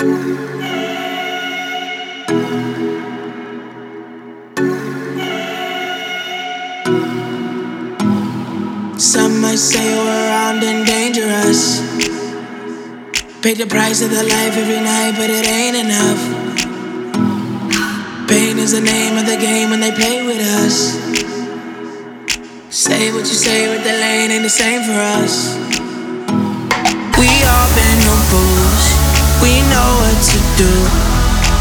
Some might say we're armed and dangerous. Pay the price of the life every night, but it ain't enough. Pain is the name of the game when they play with us. Say what you say with the lane ain't the same for us. We all been do.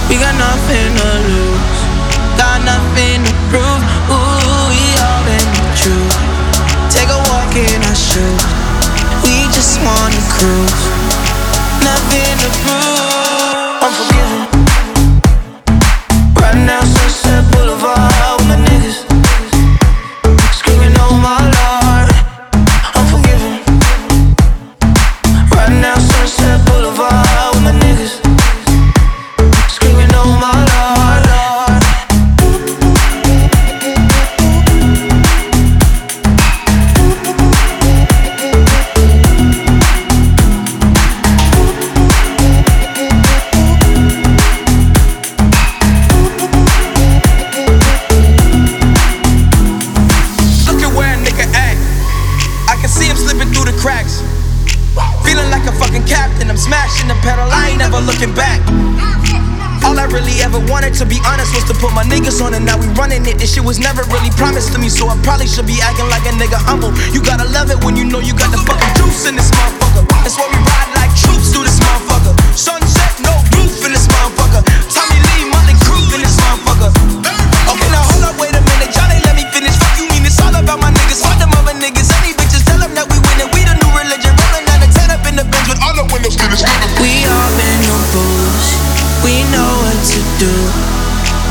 We got nothing to lose, got nothing to prove. Ooh, we all been true. Take a walk in our shoes. We just wanna cruise. Nothing to prove. I can see him slipping through the cracks. Feeling like a fucking captain. I'm smashing the pedal. I ain't never looking back. All I really ever wanted, to be honest, was to put my niggas on, and now we running it. This shit was never really promised to me, so I probably should be acting like a nigga humble. You gotta love it when you know you got the fucking juice in this motherfucker.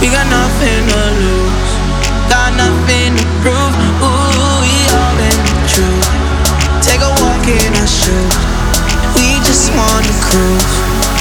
We got nothing to lose. Got nothing to prove. Ooh, we all been true. Take a walk in our shoes. We just wanna cruise.